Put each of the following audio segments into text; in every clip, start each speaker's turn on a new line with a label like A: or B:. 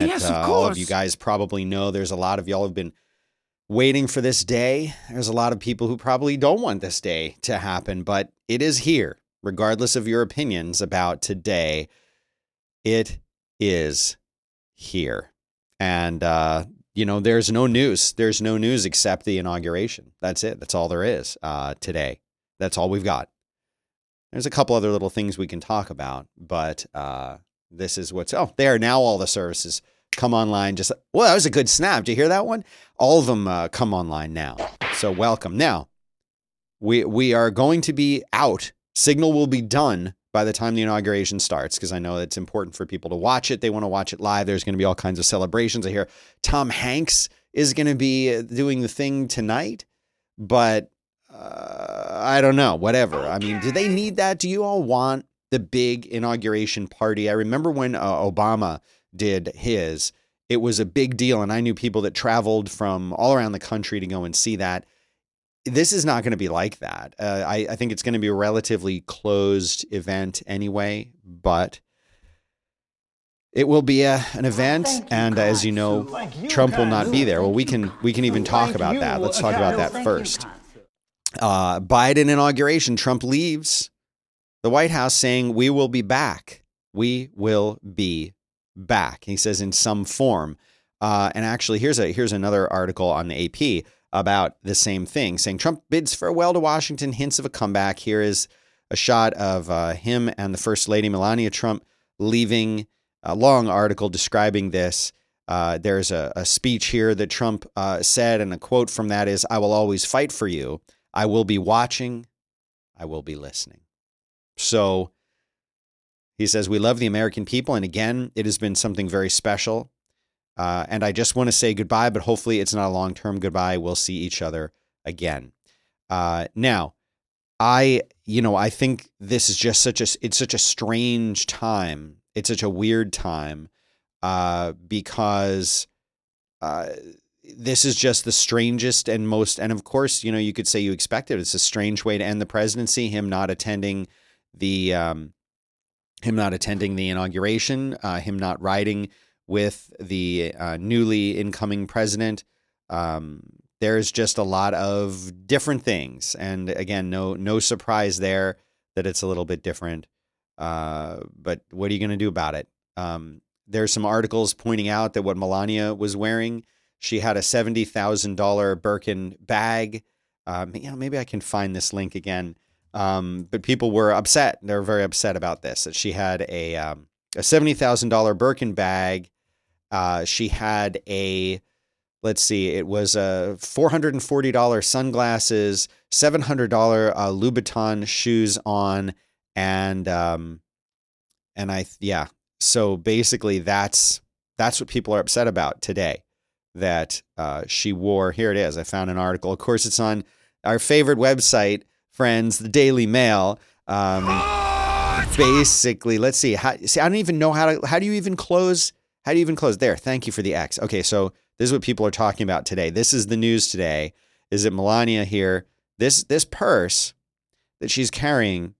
A: Yes, of
B: Uh, all of you guys probably know there's a lot of y'all have been waiting for this day. There's a lot of people who probably don't want this day to happen, but it is here, regardless of your opinions about today. It is here. And, uh, you know, there's no news. There's no news except the inauguration. That's it. That's all there is uh, today. That's all we've got. There's a couple other little things we can talk about, but uh, this is what's. Oh, there now. All the services come online. Just well, that was a good snap. Did you hear that one? All of them uh, come online now. So welcome. Now we we are going to be out. Signal will be done by the time the inauguration starts because I know it's important for people to watch it. They want to watch it live. There's going to be all kinds of celebrations. I hear Tom Hanks is going to be uh, doing the thing tonight, but uh, I don't know. Whatever. I mean, do they need that? Do you all want the big inauguration party? I remember when uh, Obama did his. It was a big deal, and I knew people that traveled from all around the country to go and see that. This is not going to be like that. Uh, I, I think it's going to be a relatively closed event anyway, but it will be a, an event. and as you know, Trump will not be there. Well, we can we can even talk about that. Let's talk about that first. Uh, Biden inauguration, Trump leaves the White House saying, We will be back. We will be back. He says in some form. Uh, and actually, here's a here's another article on the AP about the same thing, saying Trump bids farewell to Washington, hints of a comeback. Here is a shot of uh, him and the First Lady Melania Trump leaving. A long article describing this. Uh, there's a, a speech here that Trump uh, said, and a quote from that is, "I will always fight for you. I will be watching. I will be listening." So he says, We love the American people. And again, it has been something very special. Uh, and I just want to say goodbye, but hopefully it's not a long term goodbye. We'll see each other again. Uh, now, I, you know, I think this is just such a, it's such a strange time. It's such a weird time uh, because uh, this is just the strangest and most, and of course, you know, you could say you expect it. It's a strange way to end the presidency, him not attending the, um, him not attending the inauguration, uh, him not riding with the uh, newly incoming president. Um, there's just a lot of different things, and again, no no surprise there that it's a little bit different. Uh, but what are you going to do about it? Um, there's some articles pointing out that what Melania was wearing, she had a seventy thousand dollar Birkin bag. Um, you know, maybe I can find this link again. Um, but people were upset. They were very upset about this. That she had a um, a seventy thousand dollar Birkin bag. Uh, she had a let's see, it was a four hundred and forty dollar sunglasses, seven hundred dollar uh, Louboutin shoes on, and um, and I yeah. So basically, that's that's what people are upset about today. That uh, she wore. Here it is. I found an article. Of course, it's on our favorite website friends, the Daily Mail. Um, basically, let's see. How, see, I don't even know how to. How do you even close? How do you even close? There. Thank you for the X. Okay, so this is what people are talking about today. This is the news today. Is it Melania here? This this purse that she's carrying.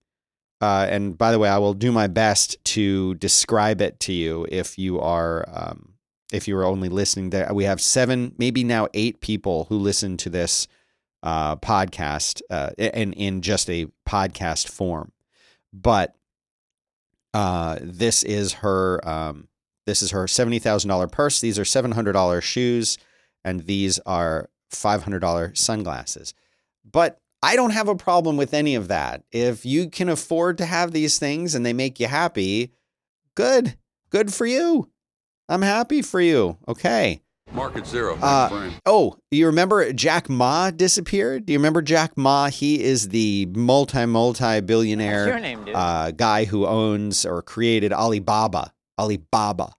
B: Uh, and by the way, I will do my best to describe it to you if you are um, if you are only listening. There, we have seven, maybe now eight people who listen to this uh, podcast uh, in in just a podcast form. But uh, this is her um, this is her seventy thousand dollar purse. These are seven hundred dollar shoes, and these are five hundred dollar sunglasses. But I don't have a problem with any of that. If you can afford to have these things and they make you happy, good, good for you. I'm happy for you. Okay.
C: Market zero.
B: Uh,
C: frame.
B: Oh, you remember Jack Ma disappeared? Do you remember Jack Ma? He is the multi multi billionaire
D: What's your name,
B: uh, guy who owns or created Alibaba. Alibaba.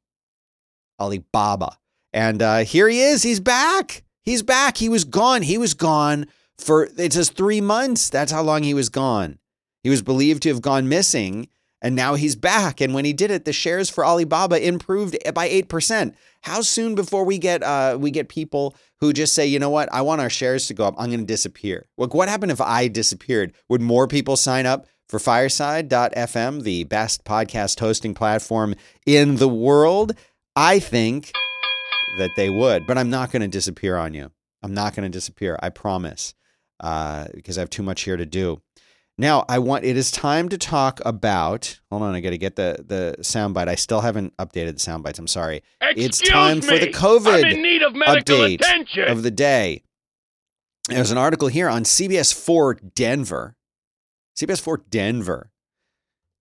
B: Alibaba. And uh, here he is. He's back. He's back. He was gone. He was gone for it says three months. That's how long he was gone. He was believed to have gone missing, and now he's back. And when he did it, the shares for Alibaba improved by eight percent. How soon before we get uh, we get people who just say, you know what, I want our shares to go up. I'm going to disappear. Like, what happened if I disappeared? Would more people sign up for Fireside.fm, the best podcast hosting platform in the world? I think that they would, but I'm not going to disappear on you. I'm not going to disappear. I promise, uh, because I have too much here to do. Now, I want it is time to talk about. Hold on, I got to get the the soundbite. I still haven't updated the soundbites. I'm sorry. it's time
A: me.
B: for the COVID
A: I'm in need of medical
B: update
A: attention.
B: of the day. There's an article here on CBS 4 Denver, CBS 4 Denver,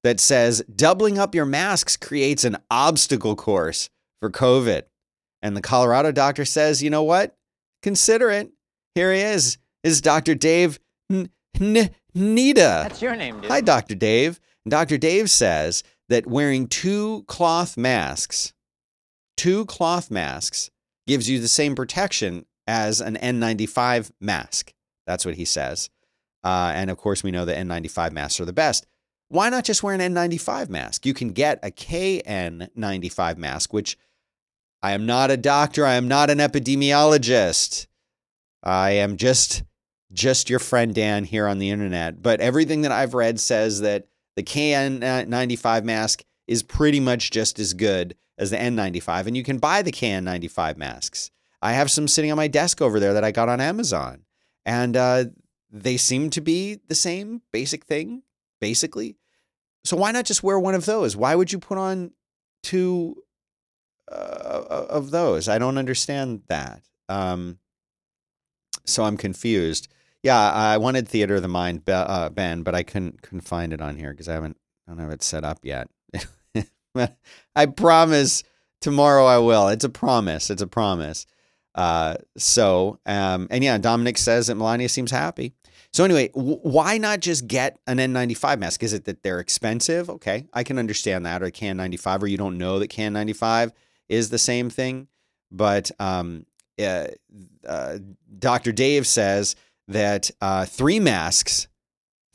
B: that says doubling up your masks creates an obstacle course for COVID. And the Colorado doctor says, you know what? Consider it. Here he is. Is Dr. Dave N- N- Nita.
C: That's your name, dude.
B: Hi, Dr. Dave. Dr. Dave says that wearing two cloth masks, two cloth masks, gives you the same protection as an N95 mask. That's what he says. Uh, and of course, we know the N95 masks are the best. Why not just wear an N95 mask? You can get a KN95 mask, which I am not a doctor. I am not an epidemiologist. I am just just your friend Dan here on the internet. But everything that I've read says that the KN95 mask is pretty much just as good as the N95, and you can buy the KN95 masks. I have some sitting on my desk over there that I got on Amazon, and uh, they seem to be the same basic thing, basically. So why not just wear one of those? Why would you put on two uh, of those? I don't understand that. Um, so I'm confused. Yeah, I wanted Theater of the Mind, uh, Ben, but I couldn't couldn't find it on here because I haven't I don't have it set up yet. I promise tomorrow I will. It's a promise. It's a promise. Uh, so, um, and yeah, Dominic says that Melania seems happy. So anyway, w- why not just get an N95 mask? Is it that they're expensive? Okay, I can understand that. Or KN95, or you don't know that KN95 is the same thing. But um, uh, uh, Dr. Dave says that uh, three masks,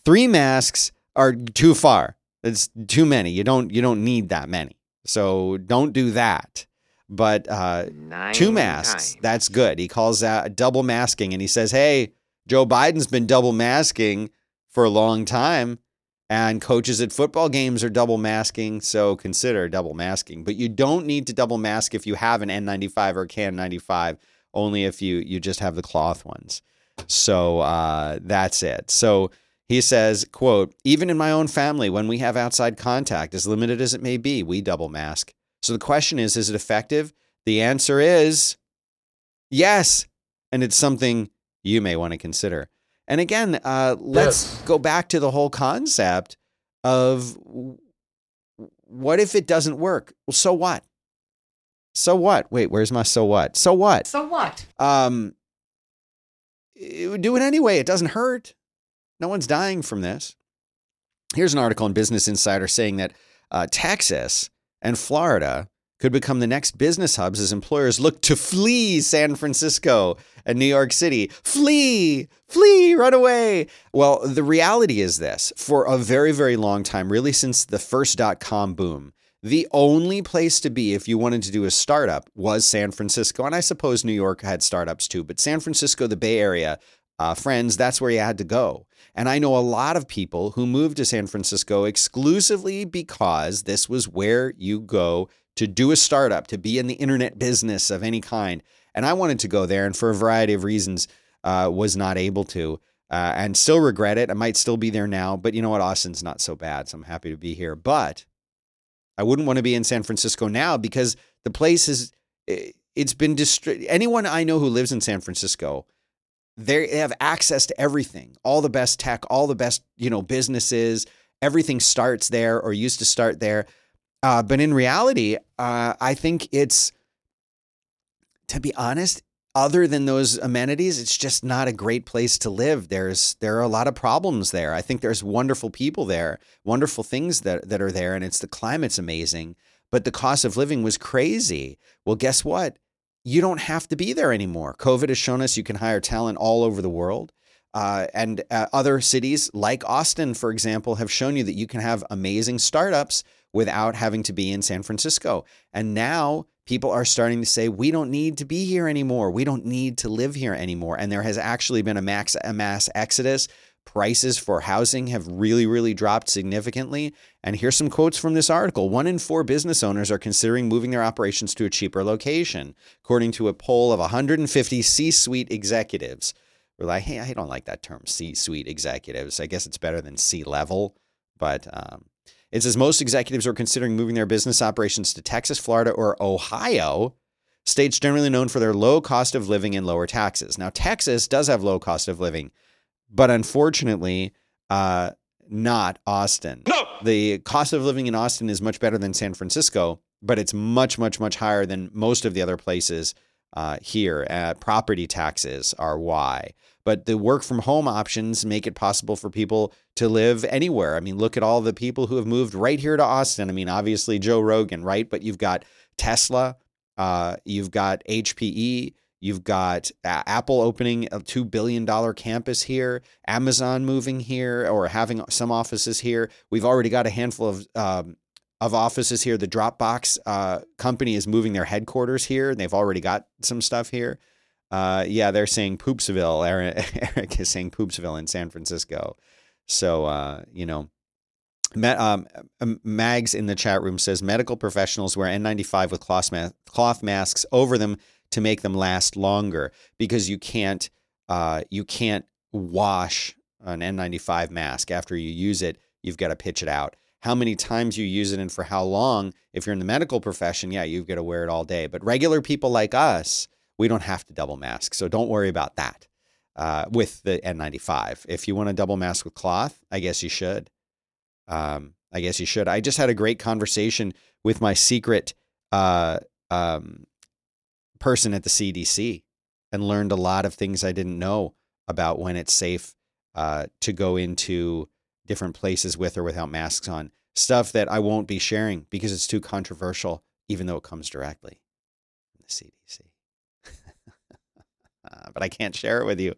B: three masks are too far. It's too many. You don't you don't need that many. So don't do that. But uh, two masks,
C: times.
B: that's good. He calls that double masking, and he says, "Hey, Joe Biden's been double masking for a long time." And coaches at football games are double masking, so consider double masking. But you don't need to double mask if you have an N95 or a KN95, only if you you just have the cloth ones. So uh, that's it. So he says, quote, even in my own family, when we have outside contact, as limited as it may be, we double mask. So the question is, is it effective? The answer is yes. And it's something you may want to consider. And again, uh, let's
A: Yes.
B: go back to the whole concept of what if it doesn't work? Well, so what? So what? Wait, where's my so what? So what?
D: So what?
B: Um, it would do it anyway. It doesn't hurt. No one's dying from this. Here's an article in Business Insider saying that uh, Texas and Florida could become the next business hubs as employers look to flee San Francisco and New York City. Flee, flee, run away. Well, the reality is this for a very, very long time, really since the first dot com boom, the only place to be if you wanted to do a startup was San Francisco. And I suppose New York had startups too, but San Francisco, the Bay Area, uh, friends, that's where you had to go. And I know a lot of people who moved to San Francisco exclusively because this was where you go to do a startup, to be in the internet business of any kind. And I wanted to go there, and for a variety of reasons, uh, was not able to, uh, and still regret it. I might still be there now, but you know what? Austin's not so bad, so I'm happy to be here. But I wouldn't want to be in San Francisco now because the place is it's been distri- anyone I know who lives in San Francisco they have access to everything all the best tech all the best you know businesses everything starts there or used to start there. Uh, but in reality uh, i think it's to be honest other than those amenities it's just not a great place to live there's there are a lot of problems there i think there's wonderful people there wonderful things that, that are there and it's the climate's amazing but the cost of living was crazy well guess what you don't have to be there anymore. COVID has shown us you can hire talent all over the world. Uh, and uh, other cities like Austin, for example, have shown you that you can have amazing startups without having to be in San Francisco. And now people are starting to say, we don't need to be here anymore. We don't need to live here anymore. And there has actually been a max a mass exodus prices for housing have really, really dropped significantly. And here's some quotes from this article One in four business owners are considering moving their operations to a cheaper location, according to a poll of 150 C suite executives. We're like, hey, I don't like that term, C suite executives. I guess it's better than C level. But um, it says most executives are considering moving their business operations to Texas, Florida, or Ohio, states generally known for their low cost of living and lower taxes. Now, Texas does have low cost of living but unfortunately, uh, not Austin.
A: No.
B: The cost of living in Austin is much better than San Francisco, but it's much, much, much higher than most of the other places uh, here. Uh, property taxes are why. But the work from home options make it possible for people to live anywhere. I mean, look at all the people who have moved right here to Austin. I mean, obviously Joe Rogan, right? But you've got Tesla, uh, you've got HPE, You've got uh, Apple opening a $2 billion campus here, Amazon moving here or having some offices here. We've already got a handful of, um, of offices here. The Dropbox uh, company is moving their headquarters here, and they've already got some stuff here. Uh, yeah, they're saying Poopsville. Eric is saying Poopsville in San Francisco. So, uh, you know, um, Mags in the chat room says medical professionals wear N95 with cloth, ma- cloth masks over them to make them last longer because you can't uh, you can't wash an N95 mask after you use it. You've got to pitch it out. How many times you use it and for how long? If you're in the medical profession, yeah, you've got to wear it all day. But regular people like us, we don't have to double mask, so don't worry about that. Uh, with the N95, if you want to double mask with cloth, I guess you should. Um, I guess you should. I just had a great conversation with my secret uh, um, person at the CDC and learned a lot of things I didn't know about when it's safe uh, to go into different places with or without masks on. Stuff that I won't be sharing because it's too controversial, even though it comes directly from the CDC. but I can't share it with you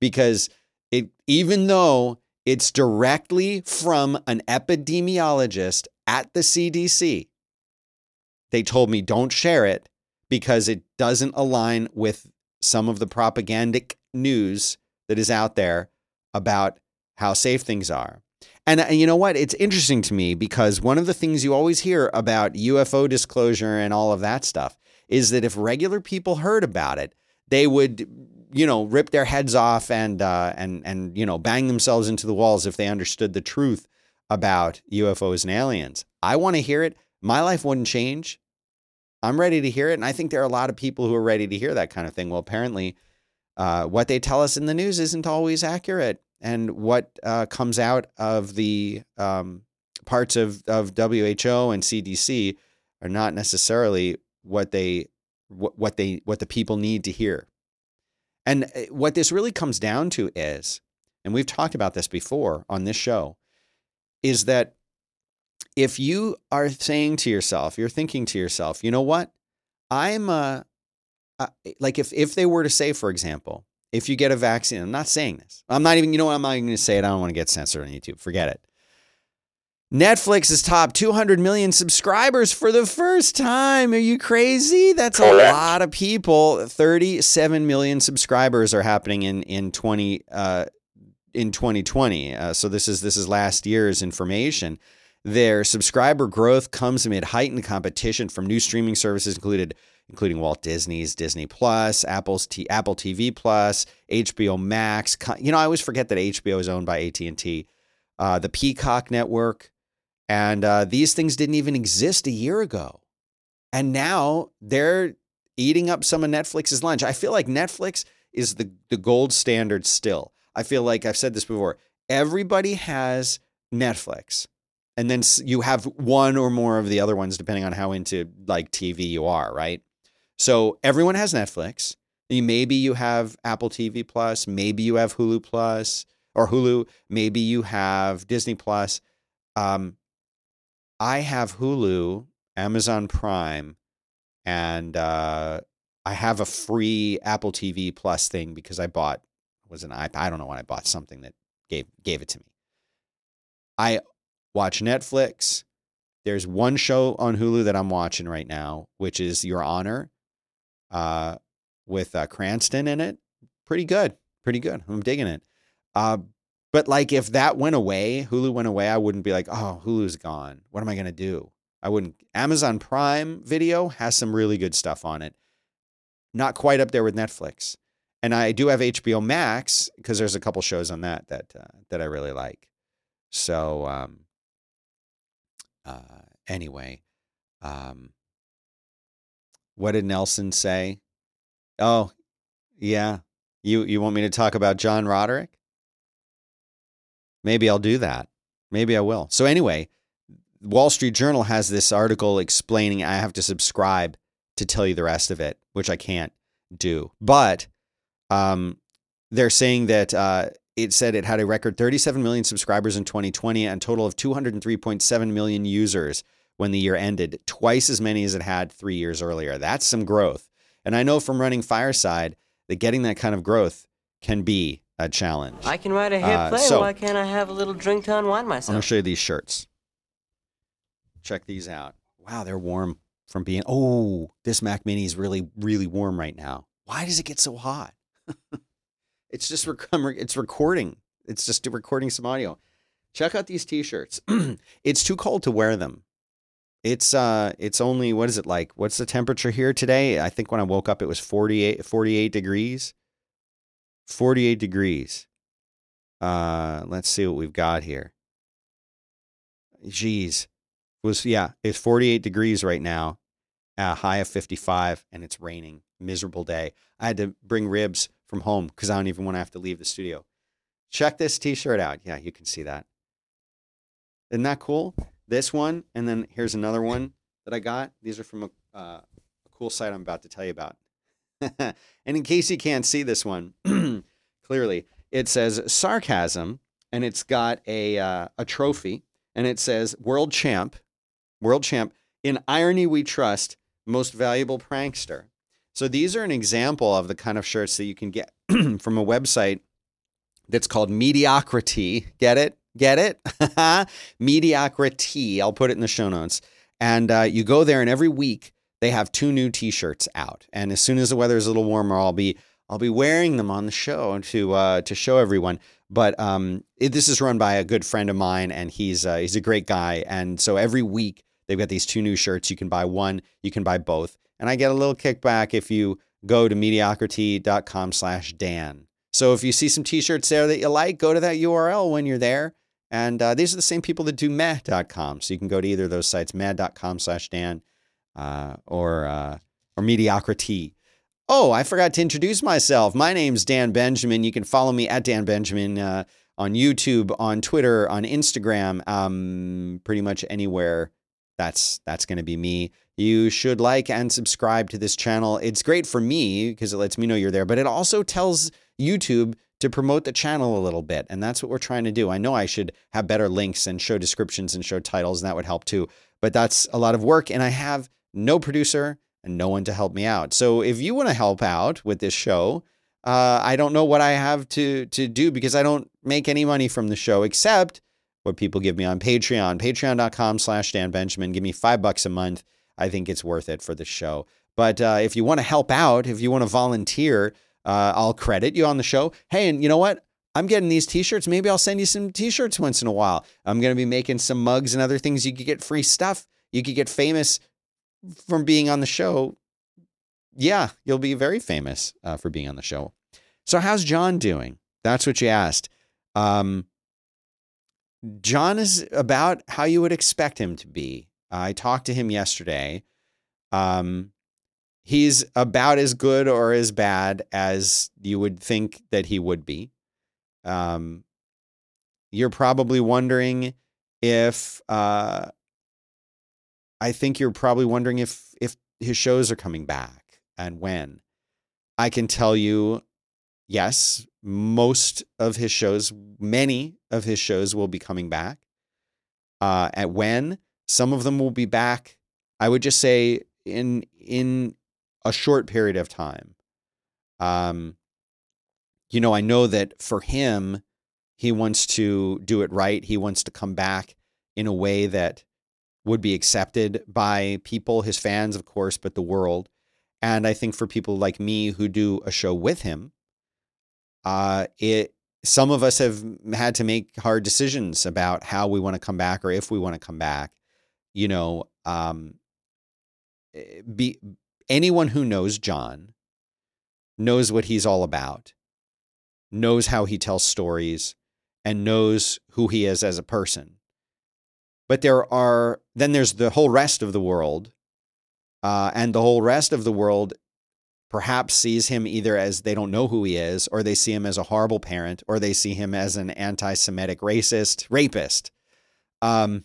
B: because it, even though it's directly from an epidemiologist at the CDC, they told me don't share it because it doesn't align with some of the propagandic news that is out there about how safe things are. And, and, you know what? It's interesting to me because one of the things you always hear about UFO disclosure and all of that stuff is that if regular people heard about it, they would, you know, rip their heads off and uh, and and you know bang themselves into the walls if they understood the truth about UFOs and aliens. I want to hear it. My life wouldn't change I'm ready to hear it. And I think there are a lot of people who are ready to hear that kind of thing. Well, apparently, uh, what they tell us in the news isn't always accurate. And what uh, comes out of the um, parts of, of WHO and CDC are not necessarily what they what, what they what the people need to hear. And uh, what this really comes down to is, and we've talked about this before on this show, is that if you are saying to yourself, you're thinking to yourself, you know what? I'm uh, uh, like if if they were to say, for example, if you get a vaccine, I'm not saying this. I'm not even, you know what? I'm not even going to say it. I don't want to get censored on YouTube. Forget it. Netflix is top 200 million subscribers for the first time. Are you crazy? That's a lot of people. 37 million subscribers are happening in in 20 uh, in 2020. Uh, so this is this is last year's information. Their subscriber growth comes amid heightened competition from new streaming services included including Walt Disney's Disney Plus, Apple's T- Apple TV Plus, HBO Max. You know, I always forget that HBO is owned by AT&T. Uh, the Peacock network, and uh, these things didn't even exist a year ago, and now they're eating up some of Netflix's lunch. I feel like Netflix is the the gold standard still. I feel like I've said this before. Everybody has Netflix and then you have one or more of the other ones depending on how into like TV you are, right? So everyone has Netflix. Maybe you have Apple TV Plus, maybe you have Hulu Plus or Hulu, maybe you have Disney Plus. Um, I have Hulu, Amazon Prime, and uh, I have a free Apple TV Plus thing because I bought was an iPad. I don't know when I bought something that gave gave it to me. I watch Netflix. There's one show on Hulu that I'm watching right now, which is Your Honor, uh, with uh, Cranston in it. Pretty good, pretty good. I'm digging it. Uh, But like if that went away, Hulu went away, I wouldn't be like, oh, Hulu's gone. What am I going to do? I wouldn't. Amazon Prime Video has some really good stuff on it. Not quite up there with Netflix. And I do have HBO Max because there's a couple shows on that that uh, that I really like. So um, uh, anyway, um, what did Nelson say? Oh, yeah. You you want me to talk about John Roderick? Maybe I'll do that. Maybe I will. So anyway, Wall Street Journal has this article explaining I have to subscribe to tell you the rest of it, which I can't do. But um, they're saying that uh, it said it had a record 37 million subscribers in 2020 and a total of 203.7 million users when the year ended, twice as many as it had three years earlier. That's some growth. And I know from running Fireside that getting that kind of growth can be a challenge.
A: I can write a hit
B: Uh,
A: play.
B: so-
A: Why can't I have a little drink to unwind myself?
B: I'm to show you these shirts. Check these out. Wow, they're warm from being. Oh, this Mac Mini is really, really warm right now. Why does it get so hot? it's just rec- it's recording. It's just recording some audio. Check out these T-shirts. it's too cold to wear them. It's uh, it's only what is it like? What's the temperature here today? I think when I woke up, it was 48, 48 degrees. 48 degrees. Uh, let's see what we've got here. Jeez. Was yeah, it's 48 degrees right now, a high of 55, and it's raining. Miserable day. I had to bring ribs from home because I don't even want to have to leave the studio. Check this t-shirt out. Yeah, you can see that. Isn't that cool? This one, and then here's another one that I got. These are from a, uh, a cool site I'm about to tell you about. and in case you can't see this one clearly, it says sarcasm, and it's got a uh, a trophy, and it says world champ, world champ. In irony we trust, most valuable prankster. So these are an example of the kind of shirts that you can get from a website that's called Mediocritee. Get it? Get it? Mediocritee. I'll put it in the show notes. And uh, you go there, and every week they have two new T-shirts out. And as soon as the weather is a little warmer, I'll be I'll be wearing them on the show to uh, to show everyone. But um, it, this is run by a good friend of mine, and he's uh, he's a great guy. And so every week they've got these two new shirts. You can buy one, you can buy both, and I get a little kickback if you go to mediocritee.com/dan. So if you see some T-shirts there that you like, go to that URL when you're there. And uh, these are the same people that do meh.com. So you can go to either of those sites, meh.com slash Dan uh, or, uh, or mediocritee. Oh, I forgot to introduce myself. My name's Dan Benjamin. You can follow me at Dan Benjamin uh, on YouTube, on Twitter, on Instagram, um, pretty much anywhere. That's that's going to be me. You should like and subscribe to this channel. It's great for me because it lets me know you're there, but it also tells YouTube to promote the channel a little bit. And that's what we're trying to do. I know I should have better links and show descriptions and show titles, and that would help too. But that's a lot of work. And I have no producer and no one to help me out. So if you want to help out with this show, uh, I don't know what I have to to do because I don't make any money from the show except what people give me on Patreon. Patreon.com slash Dan Benjamin. Give me five bucks a month. I think it's worth it for the show. But uh, if you want to help out, if you want to volunteer, uh, I'll credit you on the show. Hey, and you know what? I'm getting these t-shirts. Maybe I'll send you some t-shirts once in a while. I'm going to be making some mugs and other things. You could get free stuff. You could get famous from being on the show. Yeah, you'll be very famous uh, for being on the show. So how's John doing? That's what you asked. Um, John is about how you would expect him to be. I talked to him yesterday. Um, he's about as good or as bad as you would think that he would be. Um, you're probably wondering if uh, I think you're probably wondering if if his shows are coming back and when. I can tell you, yes, most of his shows, many of his shows will be coming back. Uh, at when some of them will be back, I would just say in in a short period of time. Um, you know, I know that for him, he wants to do it right. He wants to come back in a way that would be accepted by people, his fans, of course, but the world. And I think for people like me who do a show with him, uh, it some of us have had to make hard decisions about how we want to come back or if we want to come back. You know, um, eh, be anyone who knows John knows what he's all about, knows how he tells stories, and knows who he is as a person. But there are then there's the whole rest of the world, uh, and the whole rest of the world perhaps sees him either as they don't know who he is, or they see him as a horrible parent, or they see him as an anti-Semitic racist rapist. Um,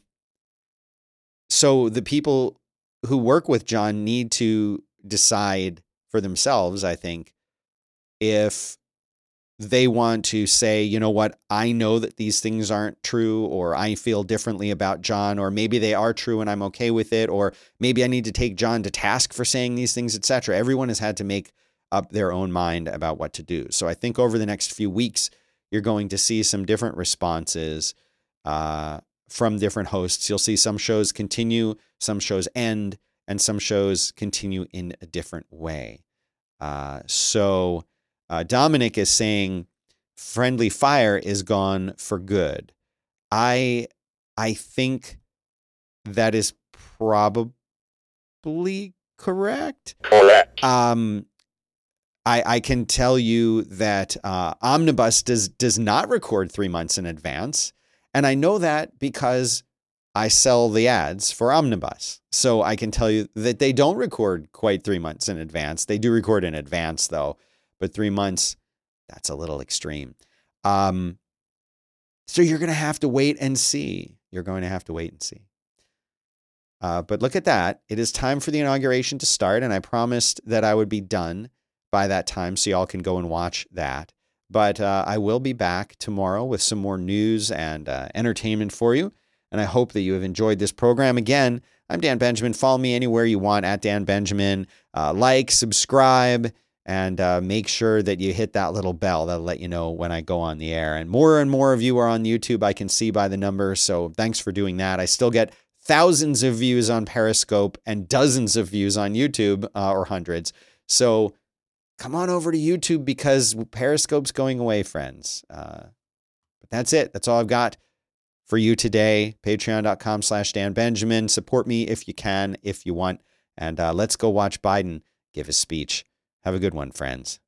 B: so the people who work with John need to decide for themselves, I think, if they want to say, you know what, I know that these things aren't true, or I feel differently about John, or maybe they are true and I'm okay with it, or maybe I need to take John to task for saying these things, etc. Everyone has had to make up their own mind about what to do. So I think over the next few weeks, you're going to see some different responses uh, from different hosts. You'll see some shows continue, some shows end, and some shows continue in a different way. Uh, so uh, Dominic is saying friendly fire is gone for good. I I think that is probably correct.
C: Correct.
B: Um, I I can tell you that uh, Omnibus does does not record three months in advance, and I know that because I sell the ads for Omnibus. So I can tell you that they don't record quite three months in advance. They do record in advance though but three months, that's a little extreme. Um, so you're going to have to wait and see. You're going to have to wait and see. Uh, but look at that. It is time for the inauguration to start, and I promised that I would be done by that time so y'all can go and watch that. But uh, I will be back tomorrow with some more news and uh, entertainment for you. And I hope that you have enjoyed this program. Again, I'm Dan Benjamin. Follow me anywhere you want at Dan Benjamin. Uh, like, subscribe and uh, make sure that you hit that little bell that'll let you know when I go on the air. And more and more of you are on YouTube, I can see by the numbers. So thanks for doing that. I still get thousands of views on Periscope and dozens of views on YouTube, uh, or hundreds. So come on over to YouTube because Periscope's going away, friends. Uh, but that's it. That's all I've got for you today. Patreon.com slash Dan Benjamin. Support me if you can, if you want. And uh, let's go watch Biden give his speech. Have a good one, friends.